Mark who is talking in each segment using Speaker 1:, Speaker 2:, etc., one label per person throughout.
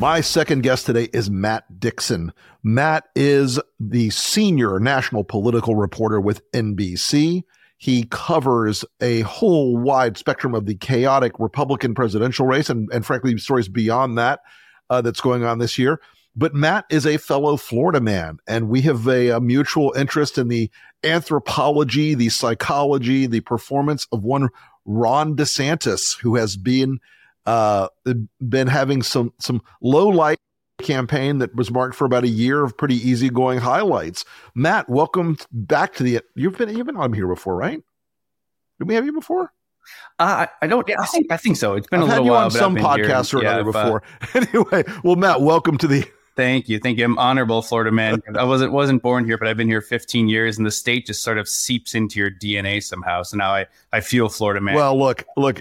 Speaker 1: My second guest today is Matt Dixon. Matt is the senior national political reporter with NBC. He covers a whole wide spectrum of the chaotic Republican presidential race and, and frankly, stories beyond that uh, that's going on this year. But Matt is a fellow Florida man, and we have a, a, mutual interest in the anthropology, the psychology, the performance of one Ron DeSantis, who has been uh, been having some some low light campaign that was marked for about a year of pretty easygoing highlights. Matt, welcome back to the. You've been you've been on here before, right? Did we have you before?
Speaker 2: Uh, I don't. I think I think so. It's been
Speaker 1: I've
Speaker 2: a little
Speaker 1: had you
Speaker 2: while.
Speaker 1: on some podcast or another yeah, before. Uh, anyway, well, Matt, welcome to the
Speaker 2: Thank you, thank you. I'm honorable, Florida man. I wasn't wasn't born here, but I've been here 15 years, and the state just sort of seeps into your DNA somehow. So now I I feel Florida man.
Speaker 1: Well, look, look.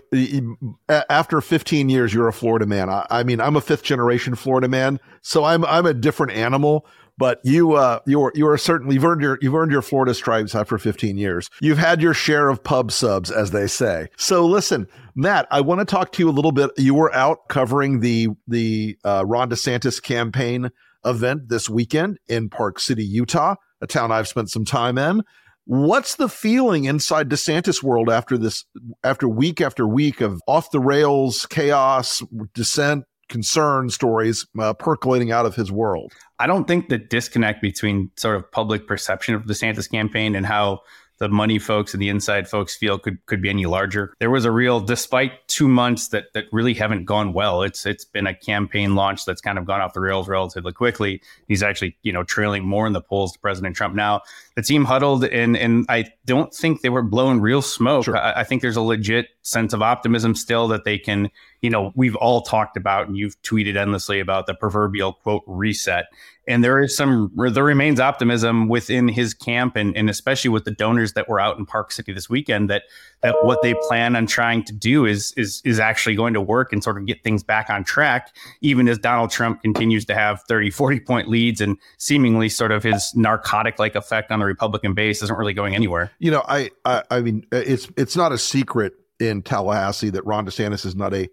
Speaker 1: After 15 years, you're a Florida man. I, I mean, I'm a fifth generation Florida man, so I'm I'm a different animal. But you, uh, you're you are certainly you've earned your you've earned your Florida stripes after 15 years. You've had your share of pub subs, as they say. So listen, Matt, I want to talk to you a little bit. You were out covering the the uh, Ron DeSantis campaign event this weekend in Park City, Utah, a town I've spent some time in. What's the feeling inside DeSantis world after this, after week after week of off the rails chaos, dissent, concern stories uh, percolating out of his world?
Speaker 2: I don't think the disconnect between sort of public perception of the DeSantis campaign and how the money folks and the inside folks feel could could be any larger. There was a real, despite two months that that really haven't gone well. It's it's been a campaign launch that's kind of gone off the rails relatively quickly. He's actually you know trailing more in the polls to President Trump now. The team huddled and and I don't think they were blowing real smoke. Sure. I, I think there's a legit sense of optimism still that they can you know, we've all talked about and you've tweeted endlessly about the proverbial quote reset. And there is some, there remains optimism within his camp and, and especially with the donors that were out in Park City this weekend that, that what they plan on trying to do is, is, is actually going to work and sort of get things back on track, even as Donald Trump continues to have 30, 40 point leads and seemingly sort of his narcotic like effect on the Republican base isn't really going anywhere.
Speaker 1: You know, I, I, I mean, it's, it's not a secret in Tallahassee that Ron DeSantis is not a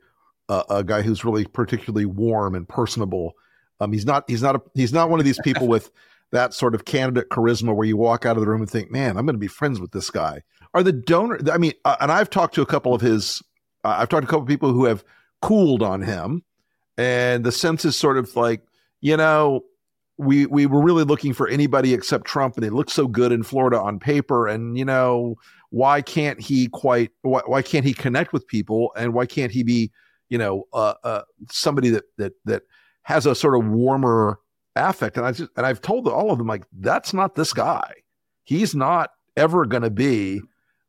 Speaker 1: a, a guy who's really particularly warm and personable. Um, he's not he's not a, he's not one of these people with that sort of candidate charisma where you walk out of the room and think, man, I'm going to be friends with this guy. Are the donor? I mean, uh, and I've talked to a couple of his. Uh, I've talked to a couple of people who have cooled on him, and the sense is sort of like, you know, we we were really looking for anybody except Trump, and it looks so good in Florida on paper, and you know, why can't he quite? Why, why can't he connect with people, and why can't he be you know, uh, uh, somebody that that that has a sort of warmer affect. And I just and I've told all of them like that's not this guy. He's not ever going to be,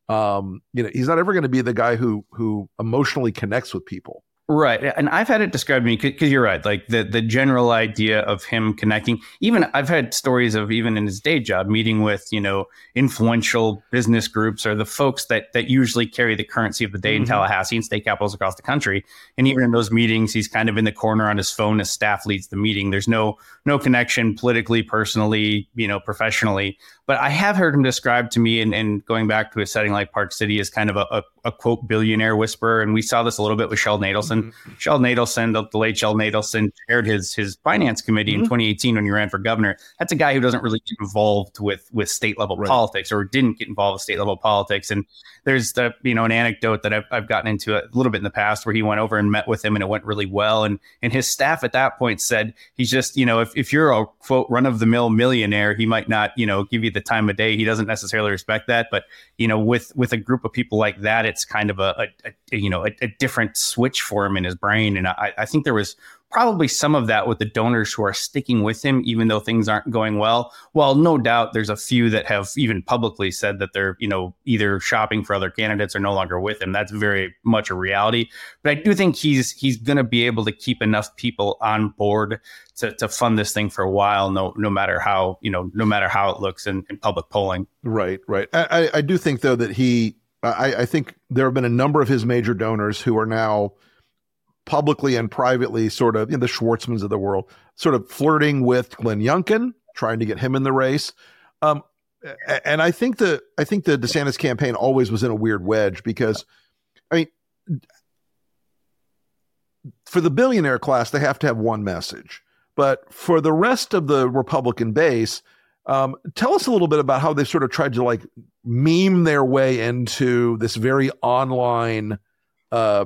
Speaker 1: um, you know, he's not ever going to be the guy who who emotionally connects with people.
Speaker 2: Right. And I've had it described to me because you're right. Like the, the general idea of him connecting, even I've had stories of even in his day job meeting with, you know, influential business groups or the folks that, that usually carry the currency of the day mm-hmm. in Tallahassee and state capitals across the country. And even in those meetings, he's kind of in the corner on his phone as staff leads the meeting. There's no, no connection politically, personally, you know, professionally. But I have heard him described to me, and, and going back to a setting like Park City, as kind of a, a, a, quote billionaire whisperer. And we saw this a little bit with Sheldon Adelson. Mm-hmm. Sheldon Adelson, the, the, late Sheldon Adelson, chaired his his finance committee mm-hmm. in 2018 when he ran for governor. That's a guy who doesn't really get involved with with state level right. politics or didn't get involved with state level politics. And there's the you know an anecdote that I've, I've gotten into a little bit in the past where he went over and met with him and it went really well. And and his staff at that point said he's just you know if if you're a quote run of the mill millionaire, he might not you know give you the time of day. He doesn't necessarily respect that, but you know with with a group of people like that, it's kind of a, a, a you know a, a, different switch for him in his brain. And I, I think there was probably some of that with the donors who are sticking with him, even though things aren't going well. Well, no doubt there's a few that have even publicly said that they're, you know, either shopping for other candidates or no longer with him. That's very much a reality. But I do think he's he's going to be able to keep enough people on board to, to fund this thing for a while, no no matter how you know no matter how it looks in, in public polling.
Speaker 1: Right, right. I, I do think though that he, I, I think there have been a number of his major donors who are now publicly and privately, sort of you know, the Schwarzmans of the world, sort of flirting with Glenn Youngkin, trying to get him in the race. Um, and I think the I think the DeSantis campaign always was in a weird wedge because, I mean, for the billionaire class, they have to have one message, but for the rest of the Republican base, um, tell us a little bit about how they sort of tried to like meme their way into this very online uh,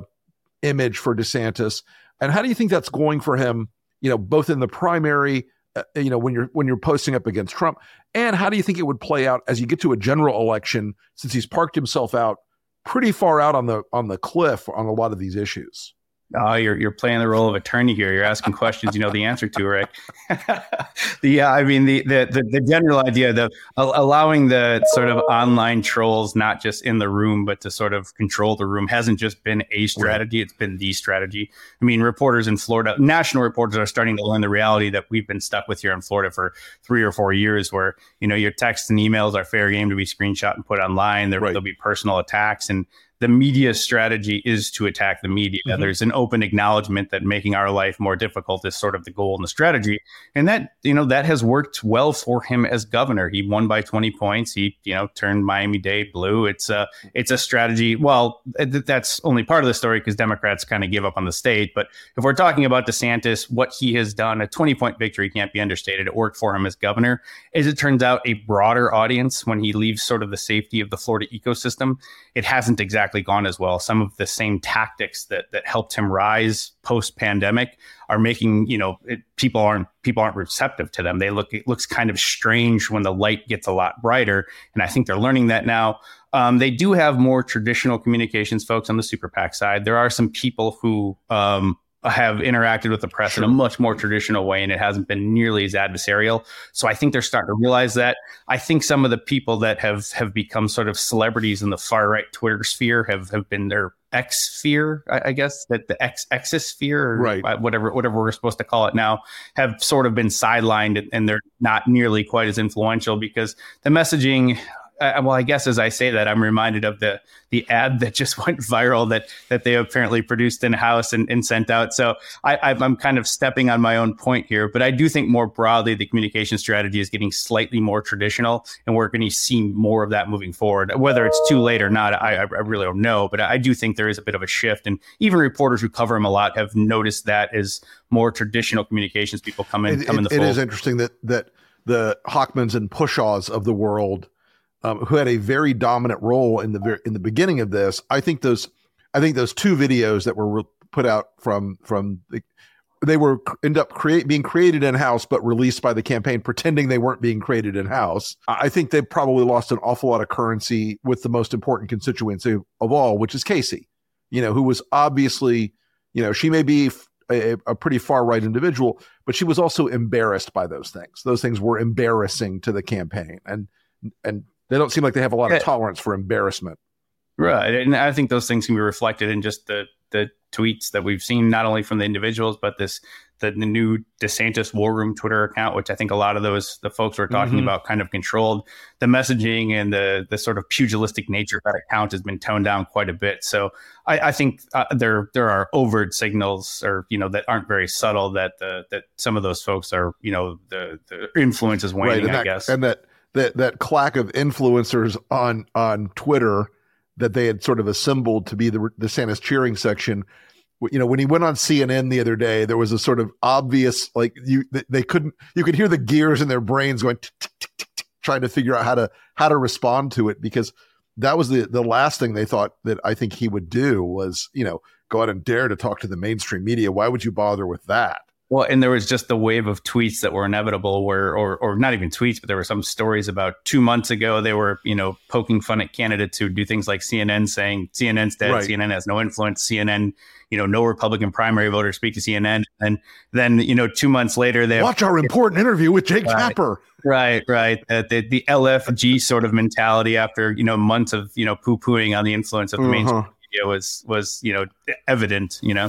Speaker 1: image for DeSantis. And how do you think that's going for him? You know, both in the primary, uh, you know, when you're when you're posting up against Trump, and how do you think it would play out as you get to a general election? Since he's parked himself out pretty far out on the on the cliff on a lot of these issues.
Speaker 2: Oh, you're you're playing the role of attorney here. You're asking questions you know the answer to, right? the uh, I mean the, the, the the general idea of allowing the sort of online trolls not just in the room but to sort of control the room hasn't just been a strategy; it's been the strategy. I mean, reporters in Florida, national reporters are starting to learn the reality that we've been stuck with here in Florida for three or four years, where you know your texts and emails are fair game to be screenshot and put online. There, right. There'll be personal attacks and the media strategy is to attack the media. Mm-hmm. There's an open acknowledgement that making our life more difficult is sort of the goal and the strategy. And that, you know, that has worked well for him as governor. He won by 20 points. He, you know, turned Miami Dade blue. It's a, it's a strategy. Well, that's only part of the story because Democrats kind of give up on the state. But if we're talking about DeSantis, what he has done, a 20 point victory can't be understated. It worked for him as governor. As it turns out, a broader audience when he leaves sort of the safety of the Florida ecosystem, it hasn't exactly exactly gone as well. Some of the same tactics that that helped him rise post pandemic are making you know it, people aren't people aren't receptive to them. They look it looks kind of strange when the light gets a lot brighter, and I think they're learning that now. Um, they do have more traditional communications folks on the super PAC side. There are some people who um, have interacted with the press sure. in a much more traditional way and it hasn't been nearly as adversarial so i think they're starting to realize that i think some of the people that have have become sort of celebrities in the far right twitter sphere have have been their X sphere, I, I, guess that the X exosphere, or
Speaker 1: right.
Speaker 2: whatever whatever we're supposed to call it now, have sort of been sidelined and they're not nearly quite as influential because the messaging well, I guess as I say that, I'm reminded of the the ad that just went viral that that they apparently produced in house and, and, sent out. So I, am kind of stepping on my own point here, but I do think more broadly the communication strategy is getting slightly more traditional, and we're going to see more of that moving forward. Whether it's too late or not, I, I really don't know, but I do think there is a bit of a shift, and even reporters who cover him a lot have noticed that as more traditional communications people come in.
Speaker 1: It,
Speaker 2: come in the
Speaker 1: it
Speaker 2: fold.
Speaker 1: is interesting that that the Hawkmans and Pushaws of the world um, who had a very dominant role in the in the beginning of this. I think those I think those two videos that were re- put out from from the, they were end up create being created in house but released by the campaign pretending they weren't being created in house. I think they probably lost an awful lot of currency with the most important constituency of all, which is Casey. You know, who was obviously, you know, she may be a, a pretty far right individual, but she was also embarrassed by those things. Those things were embarrassing to the campaign, and and they don't seem like they have a lot of tolerance for embarrassment.
Speaker 2: Right. And I think those things can be reflected in just the the tweets that we've seen, not only from the individuals, but this the, the new DeSantis War Room Twitter account, which I think a lot of those the folks were talking mm-hmm. about kind of controlled the messaging and the the sort of pugilistic nature of that account has been toned down quite a bit. So I, I think uh, there there are overt signals, or you know, that aren't very subtle that the that some of those folks are you know the the influence is waning.
Speaker 1: Right,
Speaker 2: I
Speaker 1: that,
Speaker 2: guess,
Speaker 1: and that that that clack of influencers on on Twitter that they had sort of assembled to be the the DeSantis cheering section. You know, when he went on CNN the other day, there was a sort of obvious like you they couldn't you could hear the gears in their brains going trying to figure out how to how to respond to it because that was the the last thing they thought that I think he would do was you know go out and dare to talk to the mainstream media. Why would you bother with that?
Speaker 2: Well, and there was just the wave of tweets that were inevitable, where or or not even tweets, but there were some stories about two months ago they were you know poking fun at candidates who do things like CNN saying CNN's dead, right. CNN has no influence, CNN you know no Republican primary voters speak to CNN, and then you know two months later they
Speaker 1: watch our important interview with Jake right, Tapper.
Speaker 2: Right, right. Uh, the the LFG sort of mentality after you know months of you know poo pooing on the influence of the uh-huh. mainstream media was was you know evident. You know.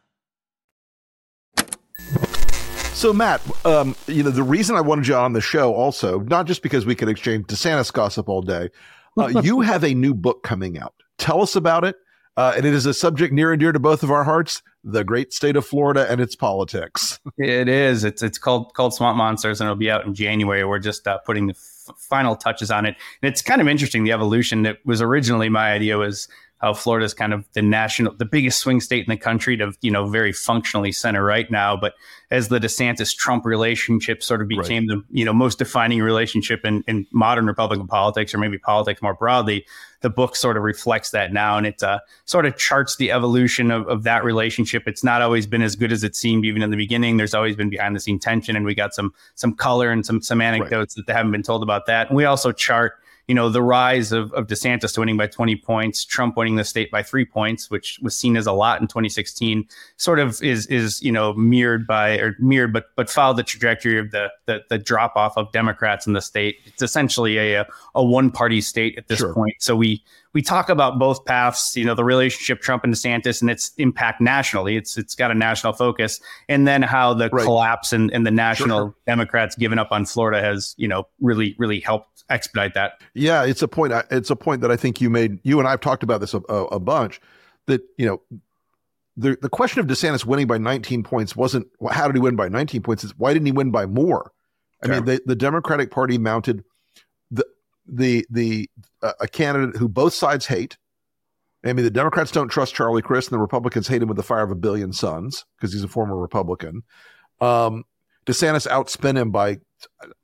Speaker 1: So, Matt, um, you know, the reason I wanted you on the show also, not just because we could exchange DeSantis gossip all day, uh, you have a new book coming out. Tell us about it. Uh, and it is a subject near and dear to both of our hearts the great state of Florida and its politics.
Speaker 2: It is. It's it's called called Swamp Monsters, and it'll be out in January. We're just uh, putting the f- final touches on it, and it's kind of interesting. The evolution that was originally my idea was how Florida is kind of the national, the biggest swing state in the country to, you know, very functionally center right now. But as the DeSantis Trump relationship sort of became right. the, you know, most defining relationship in, in modern Republican politics or maybe politics more broadly, the book sort of reflects that now. And it uh, sort of charts the evolution of, of that relationship. It's not always been as good as it seemed even in the beginning. There's always been behind the scene tension and we got some, some color and some, some anecdotes right. that haven't been told about that. And we also chart you know, the rise of, of DeSantis winning by 20 points, Trump winning the state by three points, which was seen as a lot in 2016, sort of is is you know mirrored by or mirrored, but but followed the trajectory of the the, the drop off of Democrats in the state. It's essentially a a one party state at this sure. point. So we we talk about both paths, you know, the relationship Trump and DeSantis and its impact nationally. It's it's got a national focus, and then how the right. collapse and, and the national sure. Democrats giving up on Florida has, you know, really really helped expedite that.
Speaker 1: Yeah, it's a point. It's a point that I think you made. You and I've talked about this a, a, bunch. That you know, the the question of DeSantis winning by 19 points wasn't how did he win by 19 points? It's why didn't he win by more? I mean, the, the Democratic Party mounted the the uh, a candidate who both sides hate. I mean, the Democrats don't trust Charlie Crist, and the Republicans hate him with the fire of a billion suns because he's a former Republican. Um, DeSantis outspent him by,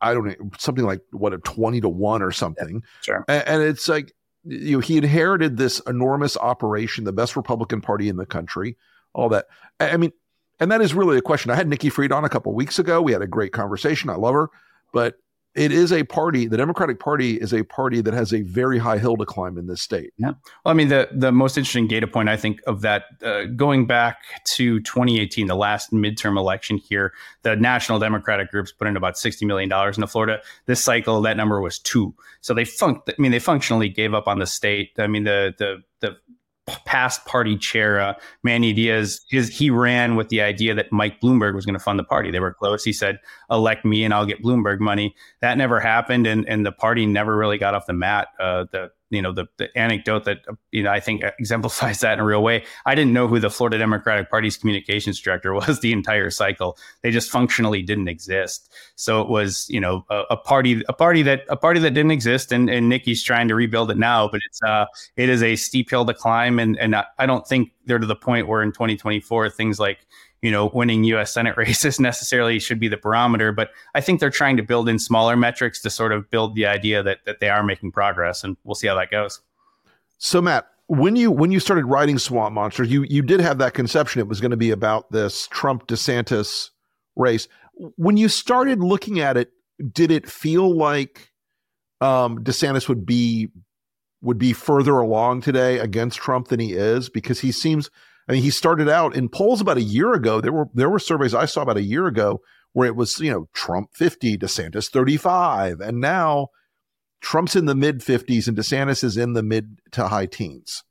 Speaker 1: I don't know, something like what a twenty to one or something. Yeah,
Speaker 2: sure.
Speaker 1: And, and it's like you know, he inherited this enormous operation, the best Republican Party in the country, all that. I mean, and that is really a question. I had Nikki Fried on a couple weeks ago. We had a great conversation. I love her, but it is a party. The Democratic Party is a party that has a very high hill to climb in this state.
Speaker 2: Yeah. Well, I mean, the the most interesting data point I think of that uh, going back to 2018, the last midterm election here, the national Democratic groups put in about 60 million dollars into Florida. This cycle, that number was two. So they fun- I mean, they functionally gave up on the state. I mean, the the the past party chair, uh, Manny Diaz, his, he ran with the idea that Mike Bloomberg was going to fund the party. They were close. He said, elect me and I'll get Bloomberg money. That never happened. And, and the party never really got off the mat. Uh, the you know the, the anecdote that you know I think exemplifies that in a real way. I didn't know who the Florida Democratic Party's communications director was the entire cycle. They just functionally didn't exist. So it was you know a, a party a party that a party that didn't exist, and, and Nikki's trying to rebuild it now. But it's uh it is a steep hill to climb, and and I don't think they're to the point where in 2024 things like you know, winning U.S. Senate races necessarily should be the barometer. But I think they're trying to build in smaller metrics to sort of build the idea that that they are making progress, and we'll see how that goes.
Speaker 1: So, Matt, when you when you started writing Swamp Monsters, you you did have that conception it was going to be about this Trump DeSantis race. When you started looking at it, did it feel like um, DeSantis would be would be further along today against Trump than he is because he seems I mean, he started out in polls about a year ago. There were there were surveys I saw about a year ago where it was, you know, Trump 50, DeSantis 35. And now Trump's in the mid 50s and DeSantis is in the mid to high teens.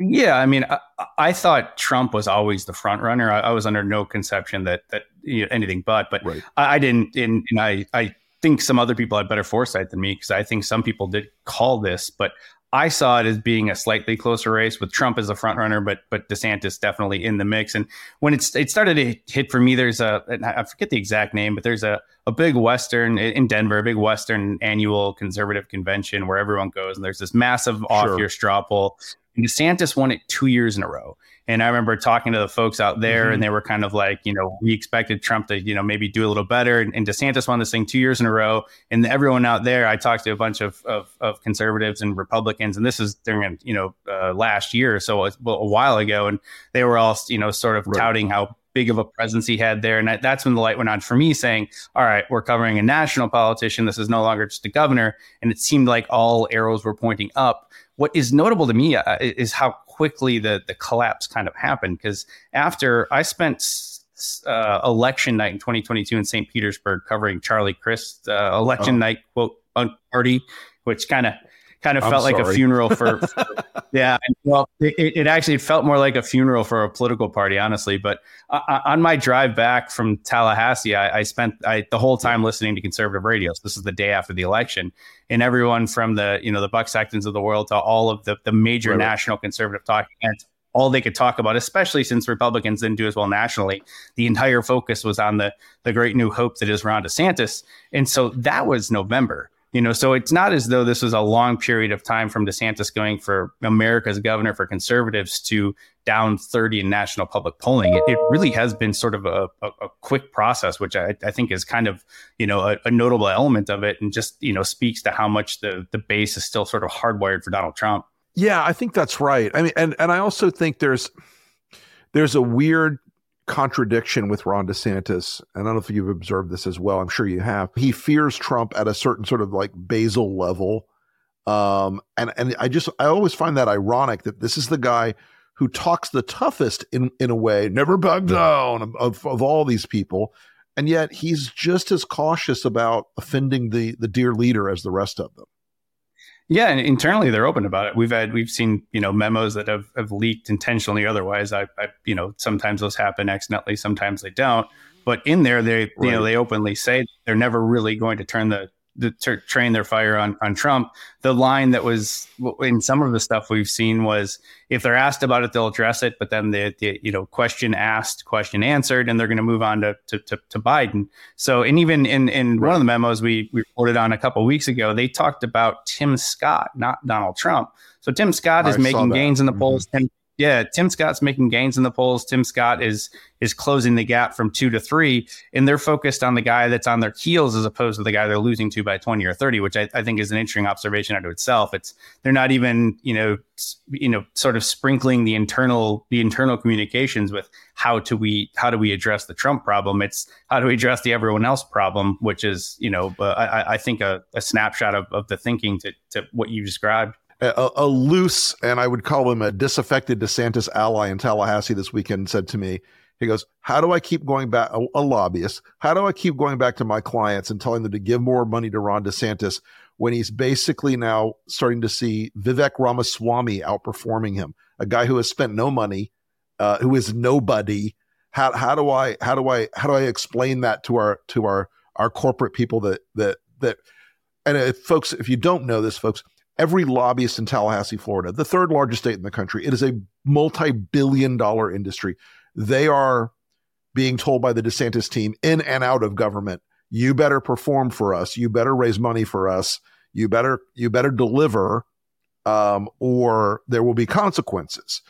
Speaker 2: Yeah, I mean, I, I, thought Trump was always the front runner. I, I was under no conception that that you know, anything but, but right. I, I, didn't. And, and I I think some other people had better foresight than me because I think some people did call this, but I saw it as being a slightly closer race with Trump as a front runner, but but DeSantis definitely in the mix. And when it's it started to hit for me, there's a I forget the exact name, but there's a a big Western in Denver, a big Western annual conservative convention where everyone goes, and there's this massive off year straw poll. And DeSantis won it two years in a row. And I remember talking to the folks out there, mm-hmm. and they were kind of like, you know, we expected Trump to, you know, maybe do a little better. And, and, DeSantis won this thing two years in a row. And everyone out there, I talked to a bunch of, of, of conservatives and Republicans, and this is during, you know, uh, last year, so a, a, while ago, and they were all, you know, sort of right. touting how big of a presence he had there. And that's when the light went on for me saying, all right, we're covering a national politician. This is no longer just a governor. And it seemed like all arrows were pointing up. What is notable to me uh, is how quickly the the collapse kind of happened because after I spent uh, election night in 2022 in St. Petersburg covering Charlie Crist uh, election oh. night quote party, which kind of kind of felt like a funeral for, for yeah. Well, it, it, actually felt more like a funeral for a political party, honestly. But uh, on my drive back from Tallahassee, I, I spent I, the whole time listening to conservative radio. So this is the day after the election, and everyone from the you know the Buck Sextons of the world to all of the the major right. national conservative talking heads all they could talk about, especially since Republicans didn't do as well nationally. The entire focus was on the the great new hope that is Ron DeSantis, and so that was November. You know, so it's not as though this was a long period of time from DeSantis going for America's governor for conservatives to down 30 in national public polling. It, it really has been sort of a, a, a quick process, which I, I, think is kind of, you know, a, a, notable element of it and just, you know, speaks to how much the, the base is still sort of hardwired for Donald Trump.
Speaker 1: Yeah, I think that's right. I mean, and, and I also think there's, there's a weird contradiction with Ron DeSantis, and I don't know if you've observed this as well. I'm sure you have. He fears Trump at a certain sort of like basal level. Um, and and I just I always find that ironic that this is the guy who talks the toughest in in a way, never back down of, of all these people, and yet he's just as cautious about offending the the dear leader as the rest of them.
Speaker 2: Yeah, and internally they're open about it. We've had we've seen you know memos that have, have leaked intentionally. Otherwise, I, I you know sometimes those happen accidentally, sometimes they don't. But in there, they right. you know they openly say they're never really going to turn the the, to train their fire on on Trump. The line that was in some of the stuff we've seen was if they're asked about it, they'll address it, but then the, the you know question asked, question answered, and they're going to move on to, to, to to Biden. So, and even in in right. one of the memos we, we reported on a couple weeks ago, they talked about Tim Scott, not Donald Trump. So Tim Scott is I making gains in the polls. Mm-hmm. Tim, yeah, Tim Scott's making gains in the polls. Tim Scott is is closing the gap from two to three, and they're focused on the guy that's on their heels as opposed to the guy they're losing to by twenty or thirty, which I, I think is an interesting observation unto itself. It's they're not even you know you know sort of sprinkling the internal the internal communications with how do we how do we address the Trump problem? It's how do we address the everyone else problem, which is you know uh, I, I think a, a snapshot of, of the thinking to to what you described
Speaker 1: a, a, loose and I would call him a disaffected DeSantis ally in Tallahassee this weekend said to me, he goes, How do I keep going back, a, a, lobbyist, how do I keep going back to my clients and telling them to give more money to Ron DeSantis when he's basically now starting to see Vivek Ramaswamy outperforming him, a guy who has spent no money, uh, who is nobody. How, how do I how do I how do I explain that to our to our our corporate people that that that and if folks if you don't know this folks every lobbyist in Tallahassee, Florida, the third largest state in the country, it is a multi billion dollar industry. They are being told by the DeSantis team in and out of government, you better perform for us, you better raise money for us, you better you better deliver um, or there will be consequences.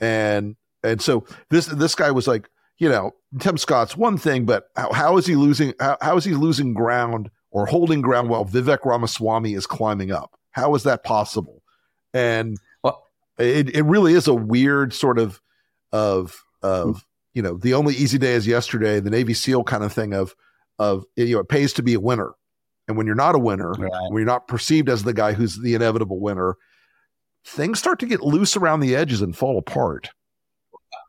Speaker 1: And and so this this guy was like, you know, Tim Scott's one thing, but how, how is he losing how, how is he losing ground or holding ground while Vivek Ramaswamy is climbing up? How is that possible? And well, it, it really is a weird sort of of of mm. you know the only easy day is yesterday, the Navy SEAL kind of thing of of you know it pays to be a winner, and when you're not a winner, right. when you're not perceived as the guy who's the inevitable winner, things start to get loose around the edges and fall apart.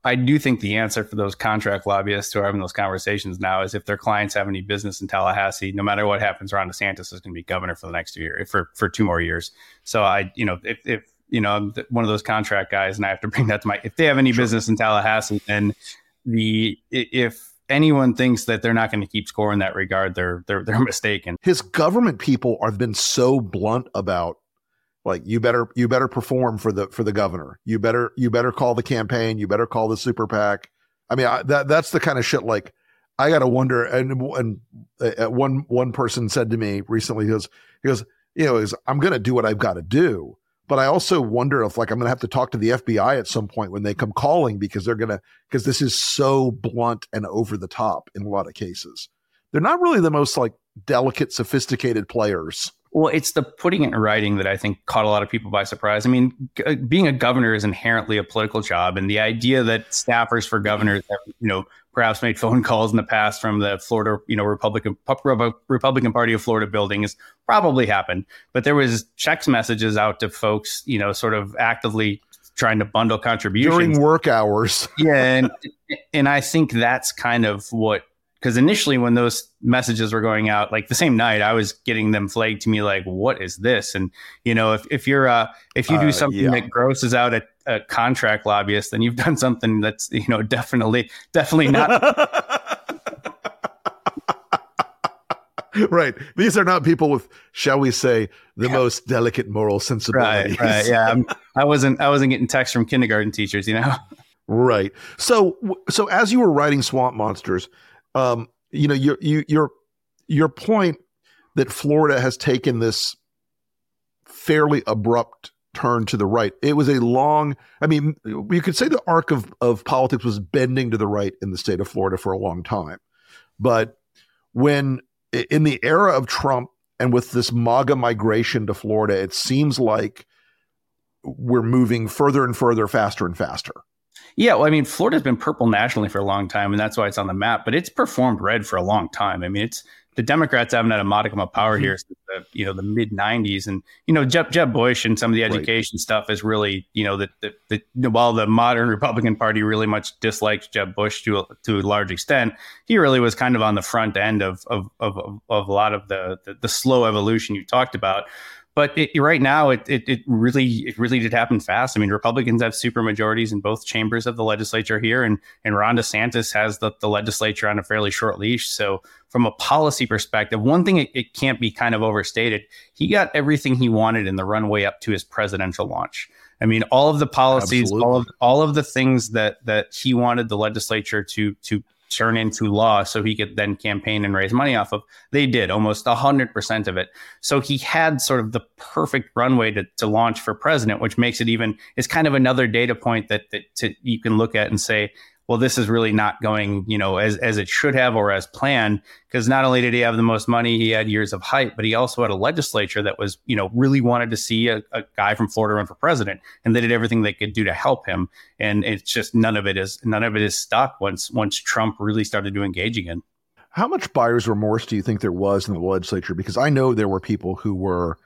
Speaker 2: I do think the answer for those contract lobbyists who are having those conversations now is if their clients have any business in Tallahassee, no matter what happens, Ron DeSantis is going to be governor for the next year, for for two more years. So I, you know, if, if you know I'm one of those contract guys, and I have to bring that to my, if they have any sure. business in Tallahassee, then the if anyone thinks that they're not going to keep score in that regard, they're they're they're mistaken.
Speaker 1: His government people have been so blunt about like you better you better perform for the for the governor. You better you better call the campaign. You better call the super PAC. I mean I, that that's the kind of shit like I got to wonder. And and uh, one one person said to me recently, he goes he goes you know is I'm to do what I've got to do. But I also wonder if like I'm to have to talk to the FBI at some point when they come calling because they're to because this is so blunt and over the top in a lot of cases. They're not really the most like delicate, sophisticated players.
Speaker 2: Well, it's the putting it in writing that I think caught a lot of people by surprise. I mean, g- uh, being a governor is inherently a political job, and the idea that staffers for governors have, you know, perhaps made phone calls in the past from the Florida, you know, Republican Republican Party of Florida building has probably happened. But there was checks messages out to folks, you know, sort of actively trying to bundle contributions
Speaker 1: during work hours.
Speaker 2: yeah, and and I think that's kind of what because initially when those messages were going out like the same night i was getting them flagged to me like what is this? And you know if, if you're uh if you do uh, something yeah. that grosses out a, a, contract lobbyist then you've done something that's you know definitely definitely not
Speaker 1: right. These are not people with shall we say the yeah. most delicate moral sensibilities.
Speaker 2: Right, right. Yeah I'm, i wasn't i wasn't getting texts from kindergarten teachers you know?
Speaker 1: Right. So so as you were writing swamp monsters um, you know, your you, your your point that Florida has taken this fairly abrupt turn to the right. It was a long, I mean, you could say the arc of, of politics was bending to the right in the state of Florida for a long time. But when in the era of Trump and with this MAGA migration to Florida, it seems like we're moving further and further, faster and faster.
Speaker 2: Yeah, well, I mean, Florida's been purple nationally for a long time, and that's why it's on the map. But it's performed red for a long time. I mean, it's the Democrats haven't had a modicum of power mm-hmm. here since the you know the mid '90s, and you know Jeb, Jeb Bush and some of the education right. stuff is really you know that the, the, while the modern Republican Party really much dislikes Jeb Bush to a, to a large extent, he really was kind of on the front end of of of, of a lot of the, the the slow evolution you talked about but it, right now it, it, it really it really did happen fast. I mean, Republicans have super majorities in both chambers of the legislature here, and and Ron DeSantis has the, the legislature on a fairly short leash. So from a policy perspective, one thing it, it can't be kind of overstated. He got everything he wanted in the runway up to his presidential launch. I mean, all of the policies, Absolutely. all of all of the things that that he wanted the legislature to to turn into law so he could then campaign and raise money off of. They did almost 100% of it. So he had sort of the perfect runway to, to launch for president, which makes it even, is kind of another data point that, that to, you can look at and say, well, this is really not going, you know, as, as it should have or as planned. Because not only did he have the most money, he had years of hype, but he also had a legislature that was, you know, really wanted to see a, a guy from Florida run for president, and they did everything they could do to help him. And it's just none of it is none of it is stuck once once Trump really started to engage again.
Speaker 1: How much buyer's remorse do you think there was in the legislature? Because I know there were people who were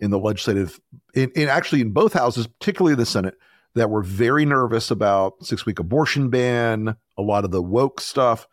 Speaker 1: in the legislative, in, in actually in both houses, particularly the Senate, that were very nervous about six week abortion ban, a lot of the woke stuff.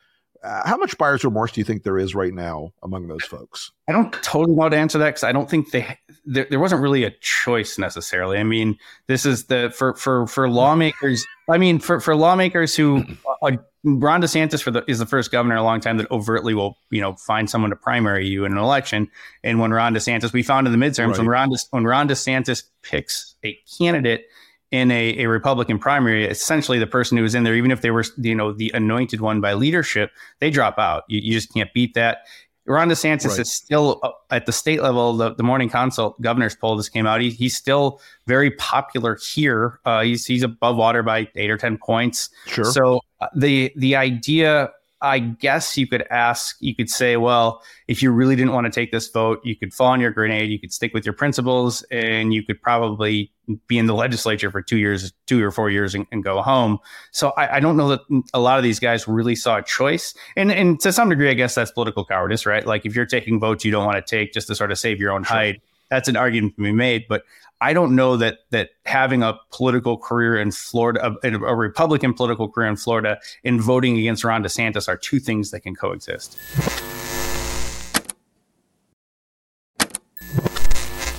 Speaker 1: Uh, how much buyer's remorse do you think there is right now among those folks?
Speaker 2: I don't totally know how to answer that because I don't think they there, there, wasn't really a choice necessarily. I mean, this is the for for for lawmakers. I mean, for for lawmakers who uh, Ron DeSantis for the is the first governor in a long time that overtly will you know find someone to primary you in an election. And when Ron DeSantis, we found in the midterms right. when Ron De, when Ron DeSantis picks a candidate in a, a Republican primary, essentially the person who was in there, even if they were, you know, the anointed one by leadership, they drop out. You, you just can't beat that. Ron DeSantis right. is still uh, at the state level. The, the morning consult governor's poll just came out. He, he's still very popular here. Uh, he's he's above water by eight or ten points.
Speaker 1: Sure.
Speaker 2: So uh, the the idea I guess you could ask, you could say, well, if you really didn't want to take this vote, you could fall on your grenade, you could stick with your principles, and you could probably be in the legislature for two years, two or four years, and, and go home. So I, I, don't know that a lot of these guys really saw a choice, and and to some degree, I guess that's political cowardice, right? Like if you're taking votes you don't want to take just to sort of save your own sure. That's an argument to be made. But I don't know that that having a political career in Florida, a, a Republican political career in Florida, and voting against Ron DeSantis are two things that can coexist.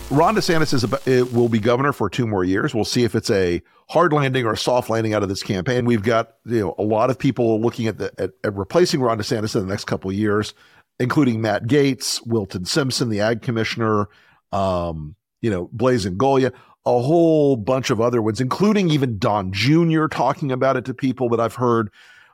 Speaker 1: Ron DeSantis is about, will be governor for two more years. We'll see if it's a hard landing or a soft landing out of this campaign. We've got you know a lot of people looking at the at, at replacing Ron DeSantis in the next couple of years, including Matt Gaetz, Wilton Simpson, the ag commissioner, um, you know, Blaise Ingoglia, a whole bunch of other ones, including even Don Jr. talking about it to people that I've heard.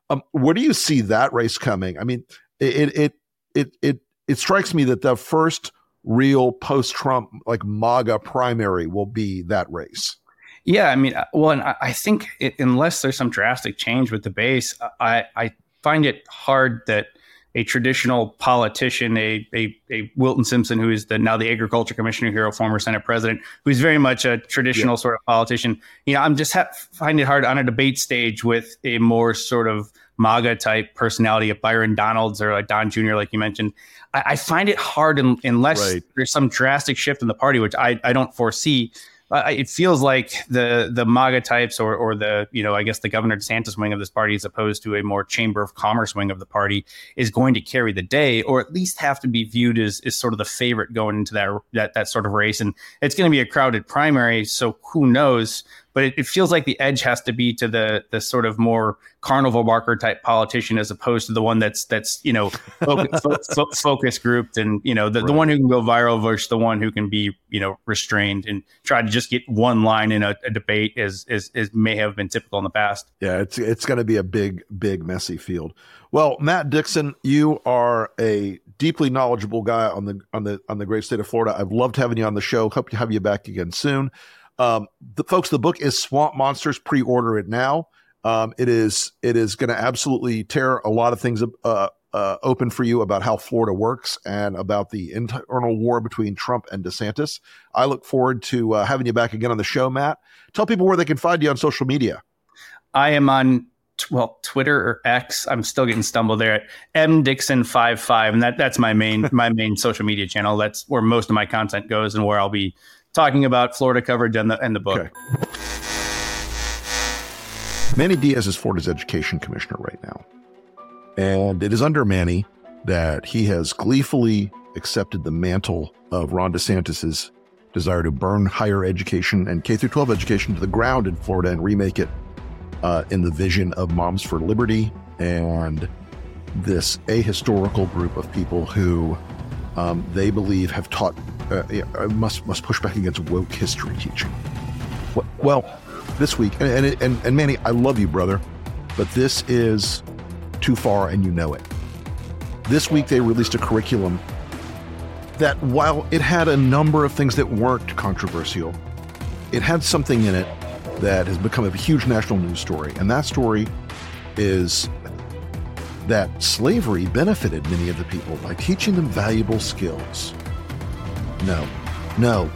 Speaker 1: Um, where do you see that race coming? I mean, it it it it it strikes me that the first real post-Trump like MAGA primary will be that race.
Speaker 2: Yeah, I mean, well, and I think it, unless there's some drastic change with the base, I I find it hard that a traditional politician, a, a, a Wilton Simpson, who is the now the agriculture commissioner here, a former Senate president, who's very much a traditional yeah. sort of politician. You know, I'm just ha- find it hard on a debate stage with a more sort of MAGA type personality of Byron Donalds or like Don Jr., like you mentioned. I, I find it hard in, unless right. there's some drastic shift in the party, which I, I don't foresee uh, it feels like the the MAGA types or or the you know I guess the Governor DeSantis wing of this party, as opposed to a more Chamber of Commerce wing of the party, is going to carry the day, or at least have to be viewed as is sort of the favorite going into that that that sort of race. And it's going to be a crowded primary, so who knows? But it, it, feels like the edge has to be to the the sort of more carnival barker type politician as opposed to the one that's that's you know focus, fo- focus grouped and you know the, right. the one who can go viral versus the one who can be you know restrained and try to just get one line in a, a debate as, as as may have been typical in the past.
Speaker 1: Yeah, it's it's going to be a big big messy field. Well, Matt Dixon, you are a deeply knowledgeable guy on the on the on the great state of Florida. I've loved having you on the show. Hope to have you back again soon. Um, the folks, the book is Swamp Monsters. Pre-order it now. Um, it is it is going to absolutely tear a lot of things uh, uh, open for you about how Florida works and about the internal war between Trump and DeSantis. I look forward to uh, having you back again on the show, Matt. Tell people where they can find you on social media.
Speaker 2: I am on well Twitter or X. I'm still getting stumbled there at M Dixon five five, and that that's my main my main social media channel. That's where most of my content goes and where I'll be talking about Florida coverage and the and the book. Okay.
Speaker 1: Manny Diaz is Florida's education commissioner right now. And it is under Manny that he has gleefully accepted the mantle of Ron DeSantis's desire to burn higher education and K through 12 education to the ground in Florida and remake it uh, in the vision of Moms for Liberty and this ahistorical group of people who um, they believe have taught uh, uh, must must push back against woke history teaching. Well, this week, and, and and Manny, I love you, brother, but this is too far, and you know it. This week they released a curriculum that, while it had a number of things that weren't controversial, it had something in it that has become a huge national news story, and that story is that slavery benefited many of the people by teaching them valuable skills. No, no,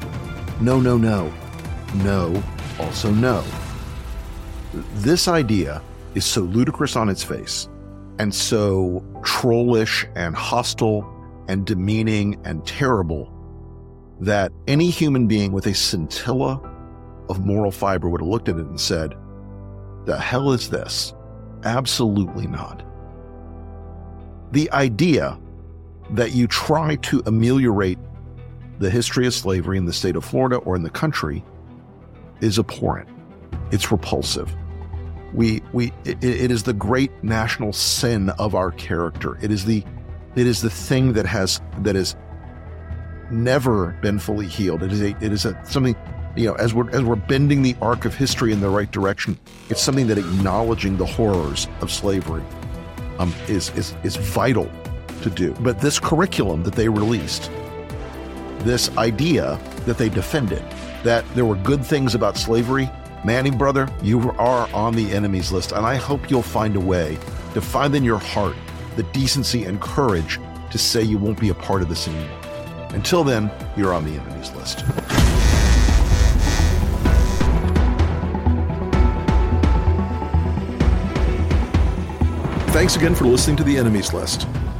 Speaker 1: no, no, no, no, also no. This idea is so ludicrous on its face and so trollish and hostile and demeaning and terrible that any human being with a scintilla of moral fiber would have looked at it and said, The hell is this? Absolutely not. The idea that you try to ameliorate the history of slavery in the state of Florida or in the country is abhorrent. It's repulsive. We, we, it, it is the great national sin of our character. It is the, it is the thing that has, that has never been fully healed. It is a, it is a, something, you know, as we're, as we're bending the arc of history in the right direction, it's something that acknowledging the horrors of slavery um, is, is, is vital to do. But this curriculum that they released, this idea that they defended, that there were good things about slavery, Manny brother, you are on the enemy's list. And I hope you'll find a way to find in your heart the decency and courage to say you won't be a part of this anymore. Until then, you're on the enemy's list. Thanks again for listening to The Enemies List.